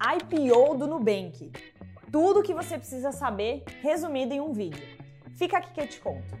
IPO do Nubank. Tudo o que você precisa saber resumido em um vídeo. Fica aqui que eu te conto.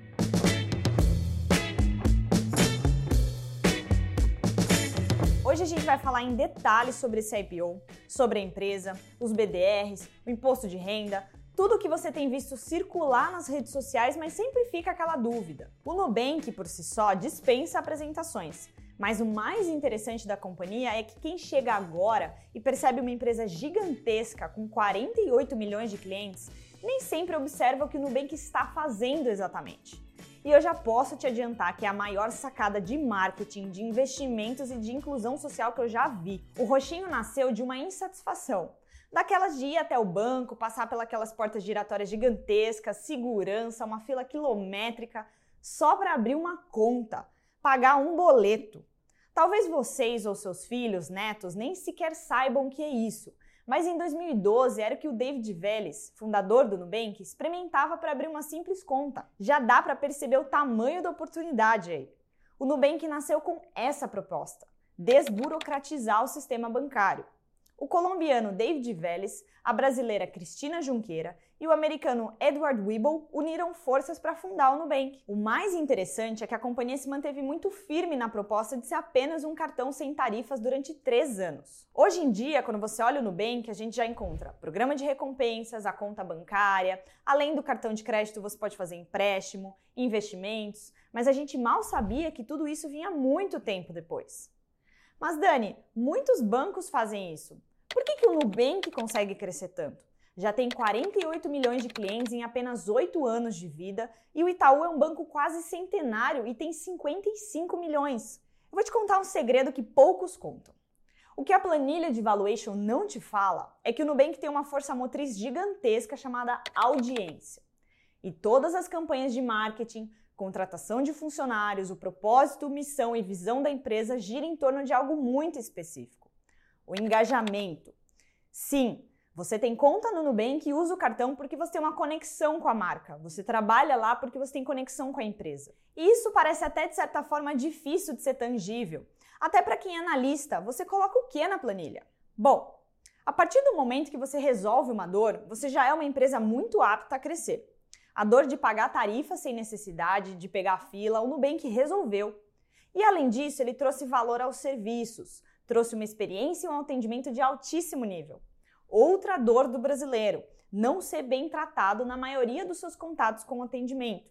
Hoje a gente vai falar em detalhes sobre esse IPO, sobre a empresa, os BDRs, o imposto de renda, tudo o que você tem visto circular nas redes sociais, mas sempre fica aquela dúvida. O Nubank, por si só, dispensa apresentações. Mas o mais interessante da companhia é que quem chega agora e percebe uma empresa gigantesca com 48 milhões de clientes, nem sempre observa o que o Nubank está fazendo exatamente. E eu já posso te adiantar que é a maior sacada de marketing, de investimentos e de inclusão social que eu já vi. O roxinho nasceu de uma insatisfação. Daquelas de ir até o banco, passar pelas portas giratórias gigantescas, segurança, uma fila quilométrica, só para abrir uma conta pagar um boleto. Talvez vocês ou seus filhos, netos, nem sequer saibam o que é isso. Mas em 2012 era o que o David Vélez, fundador do Nubank, experimentava para abrir uma simples conta. Já dá para perceber o tamanho da oportunidade aí. O Nubank nasceu com essa proposta: desburocratizar o sistema bancário. O colombiano David Vélez, a brasileira Cristina Junqueira e o americano Edward Weibel uniram forças para fundar o Nubank. O mais interessante é que a companhia se manteve muito firme na proposta de ser apenas um cartão sem tarifas durante três anos. Hoje em dia, quando você olha o Nubank, a gente já encontra programa de recompensas, a conta bancária, além do cartão de crédito você pode fazer empréstimo, investimentos, mas a gente mal sabia que tudo isso vinha muito tempo depois. Mas Dani, muitos bancos fazem isso. Por que, que o Nubank consegue crescer tanto? já tem 48 milhões de clientes em apenas 8 anos de vida e o Itaú é um banco quase centenário e tem 55 milhões. Eu vou te contar um segredo que poucos contam. O que a planilha de valuation não te fala é que o Nubank tem uma força motriz gigantesca chamada audiência. E todas as campanhas de marketing, contratação de funcionários, o propósito, missão e visão da empresa giram em torno de algo muito específico: o engajamento. Sim, você tem conta no Nubank e usa o cartão porque você tem uma conexão com a marca. Você trabalha lá porque você tem conexão com a empresa. E isso parece até de certa forma difícil de ser tangível. Até para quem é analista, você coloca o que na planilha? Bom, a partir do momento que você resolve uma dor, você já é uma empresa muito apta a crescer. A dor de pagar tarifa sem necessidade, de pegar fila, o Nubank resolveu. E além disso, ele trouxe valor aos serviços, trouxe uma experiência e um atendimento de altíssimo nível. Outra dor do brasileiro, não ser bem tratado na maioria dos seus contatos com o atendimento.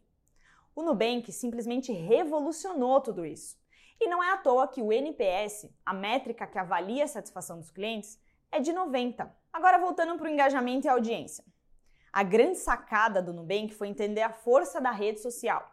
O Nubank simplesmente revolucionou tudo isso. E não é à toa que o NPS, a métrica que avalia a satisfação dos clientes, é de 90. Agora voltando para o engajamento e audiência. A grande sacada do Nubank foi entender a força da rede social.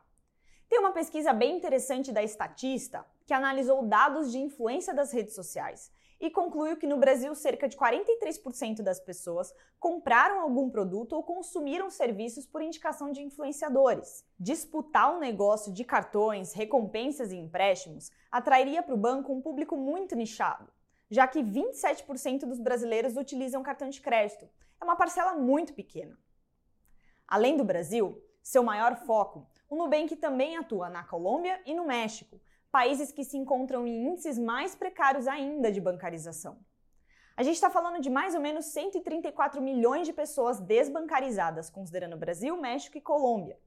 Tem uma pesquisa bem interessante da Estatista que analisou dados de influência das redes sociais e concluiu que no Brasil cerca de 43% das pessoas compraram algum produto ou consumiram serviços por indicação de influenciadores. Disputar um negócio de cartões, recompensas e empréstimos atrairia para o banco um público muito nichado, já que 27% dos brasileiros utilizam cartão de crédito. É uma parcela muito pequena. Além do Brasil, seu maior foco, o Nubank também atua na Colômbia e no México, países que se encontram em índices mais precários ainda de bancarização. A gente está falando de mais ou menos 134 milhões de pessoas desbancarizadas, considerando Brasil, México e Colômbia.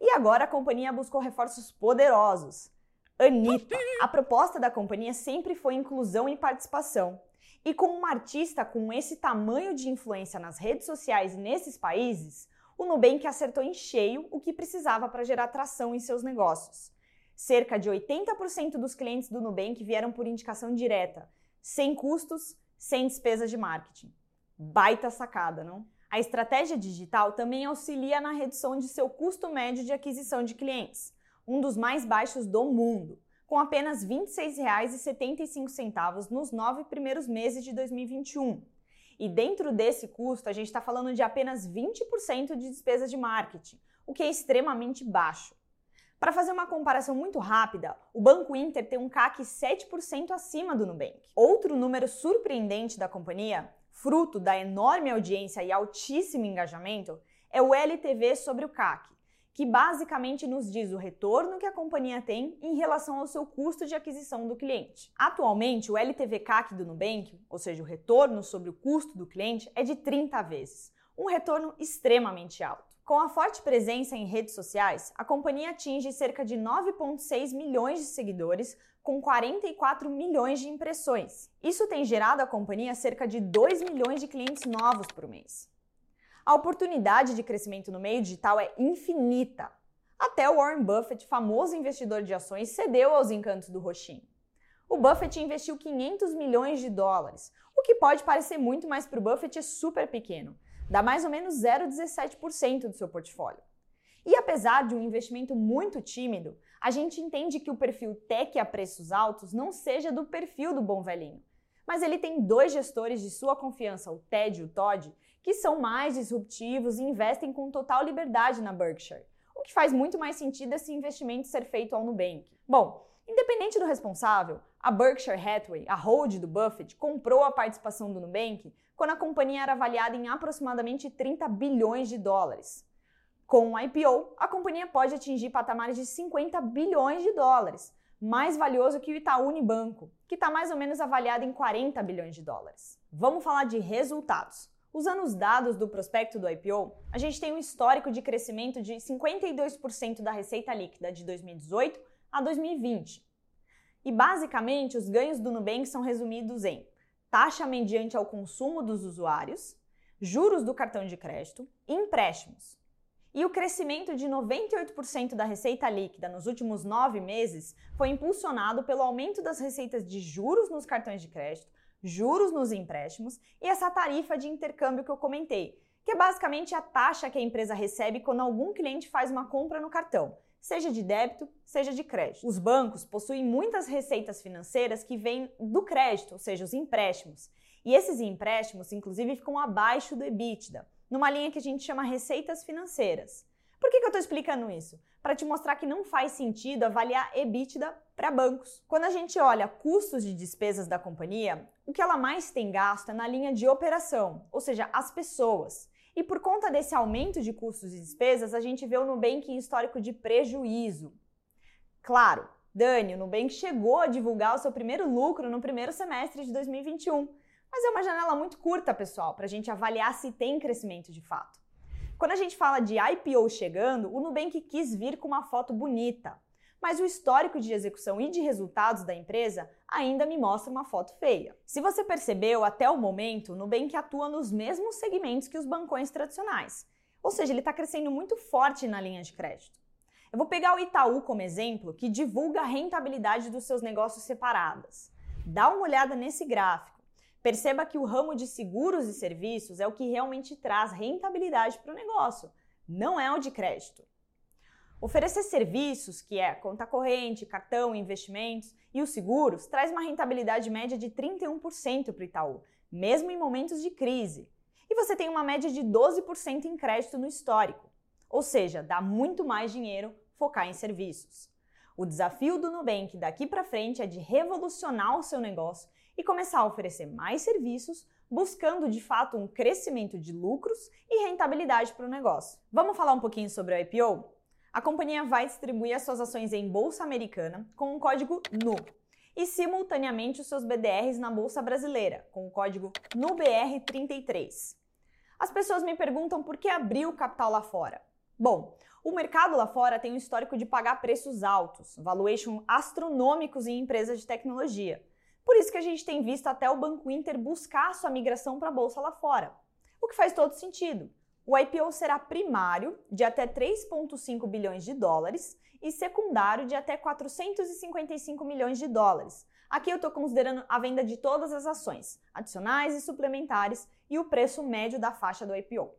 E agora a companhia buscou reforços poderosos. Anitta. A proposta da companhia sempre foi inclusão e participação. E com uma artista com esse tamanho de influência nas redes sociais nesses países, o Nubank acertou em cheio o que precisava para gerar atração em seus negócios. Cerca de 80% dos clientes do Nubank vieram por indicação direta, sem custos, sem despesas de marketing. Baita sacada, não? A estratégia digital também auxilia na redução de seu custo médio de aquisição de clientes, um dos mais baixos do mundo, com apenas R$ 26,75 nos nove primeiros meses de 2021. E dentro desse custo, a gente está falando de apenas 20% de despesas de marketing, o que é extremamente baixo. Para fazer uma comparação muito rápida, o Banco Inter tem um CAC 7% acima do Nubank. Outro número surpreendente da companhia, fruto da enorme audiência e altíssimo engajamento, é o LTV sobre o CAC, que basicamente nos diz o retorno que a companhia tem em relação ao seu custo de aquisição do cliente. Atualmente, o LTV/CAC do Nubank, ou seja, o retorno sobre o custo do cliente, é de 30 vezes, um retorno extremamente alto. Com a forte presença em redes sociais, a companhia atinge cerca de 9,6 milhões de seguidores, com 44 milhões de impressões. Isso tem gerado à companhia cerca de 2 milhões de clientes novos por mês. A oportunidade de crescimento no meio digital é infinita. Até o Warren Buffett, famoso investidor de ações, cedeu aos encantos do roxinho. O Buffett investiu 500 milhões de dólares, o que pode parecer muito, mas para o Buffett é super pequeno dá mais ou menos 0,17% do seu portfólio. E apesar de um investimento muito tímido, a gente entende que o perfil tech a preços altos não seja do perfil do bom velhinho. Mas ele tem dois gestores de sua confiança, o Ted e o Todd, que são mais disruptivos e investem com total liberdade na Berkshire, o que faz muito mais sentido esse investimento ser feito ao Nubank. Bom, independente do responsável, a Berkshire Hathaway, a hold do Buffett, comprou a participação do Nubank quando a companhia era avaliada em aproximadamente 30 bilhões de dólares. Com o IPO, a companhia pode atingir patamares de 50 bilhões de dólares, mais valioso que o Itaú Unibanco, que está mais ou menos avaliado em 40 bilhões de dólares. Vamos falar de resultados. Usando os dados do prospecto do IPO, a gente tem um histórico de crescimento de 52% da receita líquida de 2018 a 2020. E basicamente, os ganhos do Nubank são resumidos em taxa mediante ao consumo dos usuários, juros do cartão de crédito empréstimos. E o crescimento de 98% da receita líquida nos últimos nove meses foi impulsionado pelo aumento das receitas de juros nos cartões de crédito, juros nos empréstimos e essa tarifa de intercâmbio que eu comentei, que é basicamente a taxa que a empresa recebe quando algum cliente faz uma compra no cartão seja de débito, seja de crédito. Os bancos possuem muitas receitas financeiras que vêm do crédito, ou seja, os empréstimos. E esses empréstimos, inclusive, ficam abaixo do EBITDA, numa linha que a gente chama receitas financeiras. Por que, que eu estou explicando isso? Para te mostrar que não faz sentido avaliar EBITDA para bancos. Quando a gente olha custos de despesas da companhia, o que ela mais tem gasto é na linha de operação, ou seja, as pessoas. E por conta desse aumento de custos e despesas, a gente vê o Nubank em histórico de prejuízo. Claro, Dani, o Nubank chegou a divulgar o seu primeiro lucro no primeiro semestre de 2021, mas é uma janela muito curta, pessoal, para a gente avaliar se tem crescimento de fato. Quando a gente fala de IPO chegando, o Nubank quis vir com uma foto bonita, mas o histórico de execução e de resultados da empresa ainda me mostra uma foto feia. Se você percebeu, até o momento, o Nubank atua nos mesmos segmentos que os bancões tradicionais. Ou seja, ele está crescendo muito forte na linha de crédito. Eu vou pegar o Itaú como exemplo, que divulga a rentabilidade dos seus negócios separados. Dá uma olhada nesse gráfico. Perceba que o ramo de seguros e serviços é o que realmente traz rentabilidade para o negócio, não é o de crédito. Oferecer serviços, que é conta corrente, cartão, investimentos e os seguros, traz uma rentabilidade média de 31% para o Itaú, mesmo em momentos de crise. E você tem uma média de 12% em crédito no histórico. Ou seja, dá muito mais dinheiro focar em serviços. O desafio do Nubank daqui para frente é de revolucionar o seu negócio e começar a oferecer mais serviços, buscando de fato um crescimento de lucros e rentabilidade para o negócio. Vamos falar um pouquinho sobre o IPO? A companhia vai distribuir as suas ações em bolsa americana com o código NU e simultaneamente os seus BDRs na bolsa brasileira com o código NUBR33. As pessoas me perguntam por que abrir o capital lá fora. Bom, o mercado lá fora tem um histórico de pagar preços altos, valuation astronômicos em empresas de tecnologia. Por isso que a gente tem visto até o Banco Inter buscar sua migração para a bolsa lá fora. O que faz todo sentido. O IPO será primário, de até 3,5 bilhões de dólares, e secundário, de até 455 milhões de dólares. Aqui eu estou considerando a venda de todas as ações, adicionais e suplementares, e o preço médio da faixa do IPO.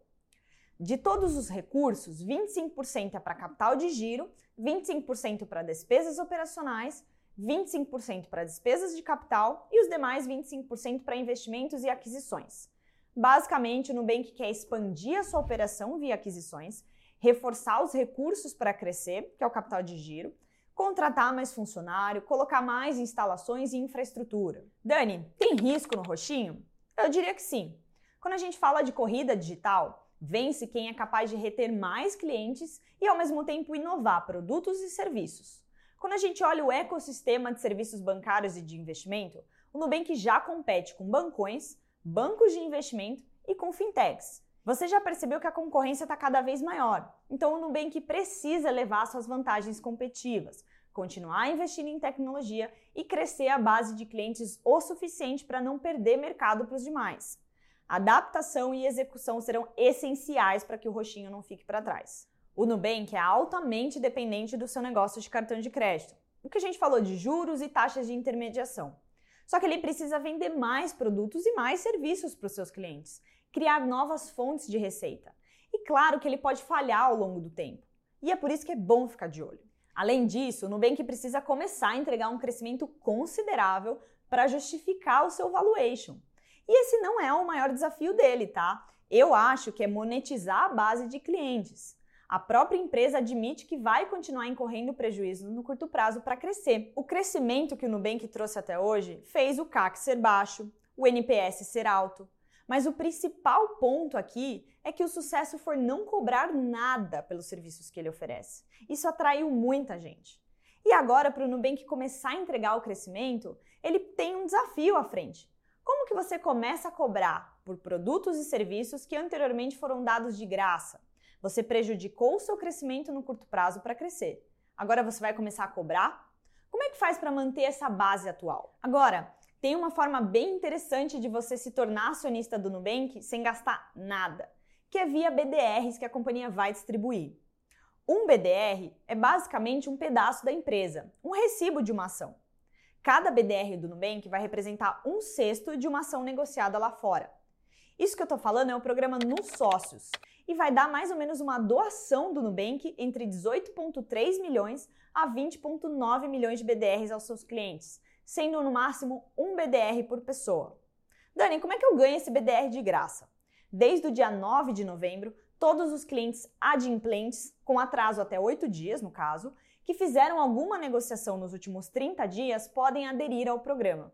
De todos os recursos, 25% é para capital de giro, 25% para despesas operacionais, 25% para despesas de capital e os demais 25% para investimentos e aquisições. Basicamente, o Nubank quer expandir a sua operação via aquisições, reforçar os recursos para crescer, que é o capital de giro, contratar mais funcionário, colocar mais instalações e infraestrutura. Dani, tem risco no roxinho? Eu diria que sim. Quando a gente fala de corrida digital, Vence quem é capaz de reter mais clientes e, ao mesmo tempo, inovar produtos e serviços. Quando a gente olha o ecossistema de serviços bancários e de investimento, o Nubank já compete com bancões, bancos de investimento e com fintechs. Você já percebeu que a concorrência está cada vez maior, então o Nubank precisa levar suas vantagens competitivas, continuar investindo em tecnologia e crescer a base de clientes o suficiente para não perder mercado para os demais. Adaptação e execução serão essenciais para que o roxinho não fique para trás. O Nubank é altamente dependente do seu negócio de cartão de crédito, o que a gente falou de juros e taxas de intermediação. Só que ele precisa vender mais produtos e mais serviços para os seus clientes, criar novas fontes de receita. E claro que ele pode falhar ao longo do tempo. E é por isso que é bom ficar de olho. Além disso, o Nubank precisa começar a entregar um crescimento considerável para justificar o seu valuation. E esse não é o maior desafio dele, tá? Eu acho que é monetizar a base de clientes. A própria empresa admite que vai continuar incorrendo prejuízo no curto prazo para crescer. O crescimento que o Nubank trouxe até hoje fez o CAC ser baixo, o NPS ser alto. Mas o principal ponto aqui é que o sucesso for não cobrar nada pelos serviços que ele oferece. Isso atraiu muita gente. E agora, para o Nubank começar a entregar o crescimento, ele tem um desafio à frente. Como que você começa a cobrar por produtos e serviços que anteriormente foram dados de graça? Você prejudicou o seu crescimento no curto prazo para crescer. Agora você vai começar a cobrar? Como é que faz para manter essa base atual? Agora, tem uma forma bem interessante de você se tornar acionista do Nubank sem gastar nada, que é via BDRs que a companhia vai distribuir. Um BDR é basicamente um pedaço da empresa, um recibo de uma ação. Cada BDR do Nubank vai representar um sexto de uma ação negociada lá fora. Isso que eu estou falando é o programa Nos Sócios, e vai dar mais ou menos uma doação do Nubank entre 18,3 milhões a 20,9 milhões de BDRs aos seus clientes, sendo no máximo um BDR por pessoa. Dani, como é que eu ganho esse BDR de graça? Desde o dia 9 de novembro, todos os clientes adimplentes, com atraso até 8 dias no caso, que fizeram alguma negociação nos últimos 30 dias podem aderir ao programa.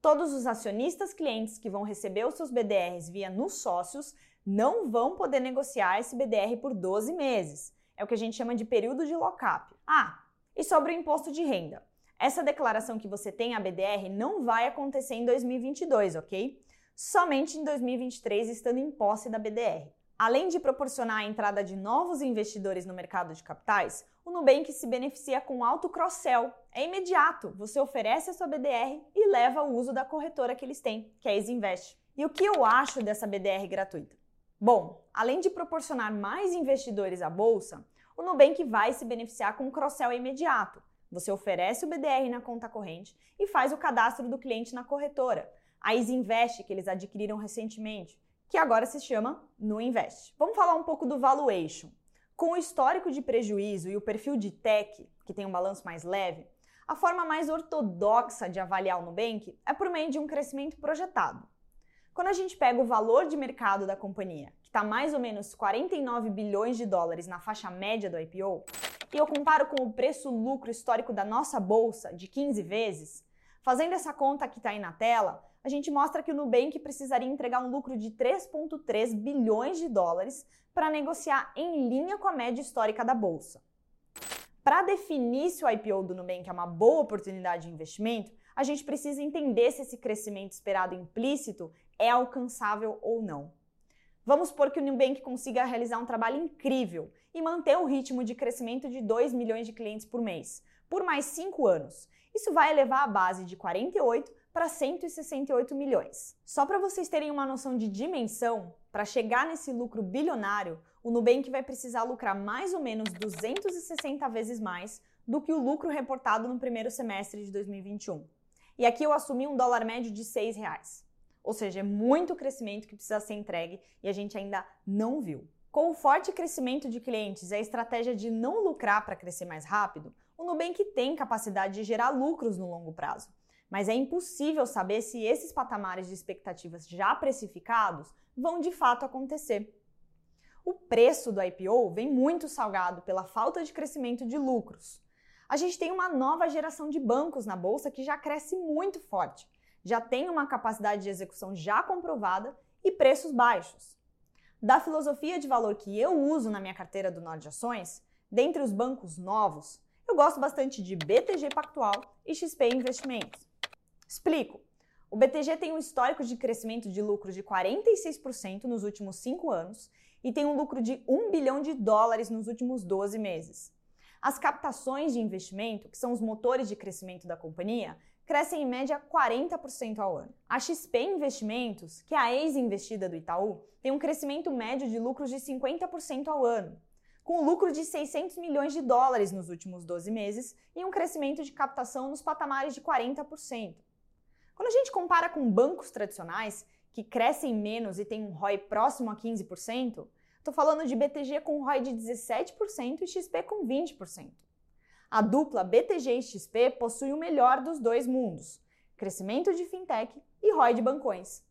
Todos os acionistas clientes que vão receber os seus BDRs via nos sócios não vão poder negociar esse BDR por 12 meses. É o que a gente chama de período de lock-up. Ah, e sobre o imposto de renda. Essa declaração que você tem a BDR não vai acontecer em 2022, ok? Somente em 2023, estando em posse da BDR. Além de proporcionar a entrada de novos investidores no mercado de capitais, o Nubank se beneficia com alto cross-sell. É imediato, você oferece a sua BDR e leva o uso da corretora que eles têm, que é a Isinvest. E o que eu acho dessa BDR gratuita? Bom, além de proporcionar mais investidores à bolsa, o Nubank vai se beneficiar com um cross-sell imediato. Você oferece o BDR na conta corrente e faz o cadastro do cliente na corretora, a Isinvest que eles adquiriram recentemente, que agora se chama Nuinvest. Vamos falar um pouco do valuation. Com o histórico de prejuízo e o perfil de tech, que tem um balanço mais leve, a forma mais ortodoxa de avaliar o Nubank é por meio de um crescimento projetado. Quando a gente pega o valor de mercado da companhia, que está mais ou menos 49 bilhões de dólares na faixa média do IPO, e eu comparo com o preço-lucro histórico da nossa bolsa de 15 vezes, fazendo essa conta que está aí na tela, a gente mostra que o Nubank precisaria entregar um lucro de 3,3 bilhões de dólares para negociar em linha com a média histórica da bolsa. Para definir se o IPO do Nubank é uma boa oportunidade de investimento, a gente precisa entender se esse crescimento esperado implícito é alcançável ou não. Vamos supor que o Nubank consiga realizar um trabalho incrível e manter o ritmo de crescimento de 2 milhões de clientes por mês, por mais 5 anos. Isso vai elevar a base de 48 para 168 milhões. Só para vocês terem uma noção de dimensão, para chegar nesse lucro bilionário, o Nubank vai precisar lucrar mais ou menos 260 vezes mais do que o lucro reportado no primeiro semestre de 2021. E aqui eu assumi um dólar médio de 6 reais. Ou seja, é muito crescimento que precisa ser entregue e a gente ainda não viu. Com o forte crescimento de clientes e a estratégia de não lucrar para crescer mais rápido, o Nubank tem capacidade de gerar lucros no longo prazo. Mas é impossível saber se esses patamares de expectativas já precificados vão de fato acontecer. O preço do IPO vem muito salgado pela falta de crescimento de lucros. A gente tem uma nova geração de bancos na bolsa que já cresce muito forte já tem uma capacidade de execução já comprovada e preços baixos. Da filosofia de valor que eu uso na minha carteira do Nord Ações, dentre os bancos novos, eu gosto bastante de BTG Pactual e XP Investimentos. Explico. O BTG tem um histórico de crescimento de lucro de 46% nos últimos 5 anos e tem um lucro de 1 bilhão de dólares nos últimos 12 meses. As captações de investimento, que são os motores de crescimento da companhia, crescem em média 40% ao ano. A XP Investimentos, que é a ex-investida do Itaú, tem um crescimento médio de lucros de 50% ao ano, com lucro de 600 milhões de dólares nos últimos 12 meses e um crescimento de captação nos patamares de 40%. Quando a gente compara com bancos tradicionais, que crescem menos e têm um ROI próximo a 15%, estou falando de BTG com ROI de 17% e XP com 20%. A dupla BTG e XP possui o melhor dos dois mundos: crescimento de fintech e ROI de bancões.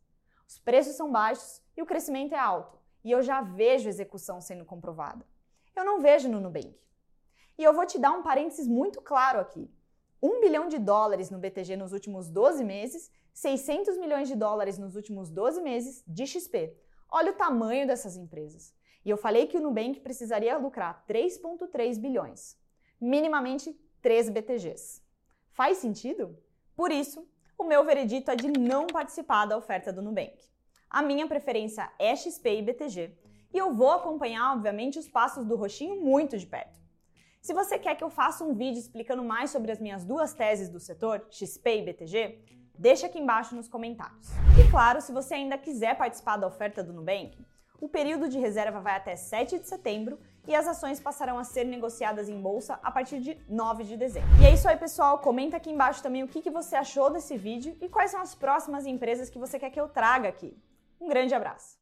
Os preços são baixos e o crescimento é alto, e eu já vejo execução sendo comprovada. Eu não vejo no Nubank. E eu vou te dar um parênteses muito claro aqui. 1 bilhão de dólares no BTG nos últimos 12 meses, 600 milhões de dólares nos últimos 12 meses de XP. Olha o tamanho dessas empresas. E eu falei que o Nubank precisaria lucrar 3,3 bilhões, minimamente 3 BTGs. Faz sentido? Por isso, o meu veredito é de não participar da oferta do Nubank. A minha preferência é XP e BTG, e eu vou acompanhar, obviamente, os passos do roxinho muito de perto. Se você quer que eu faça um vídeo explicando mais sobre as minhas duas teses do setor, XP e BTG, deixa aqui embaixo nos comentários. E claro, se você ainda quiser participar da oferta do Nubank, o período de reserva vai até 7 de setembro e as ações passarão a ser negociadas em bolsa a partir de 9 de dezembro. E é isso aí, pessoal. Comenta aqui embaixo também o que você achou desse vídeo e quais são as próximas empresas que você quer que eu traga aqui. Um grande abraço!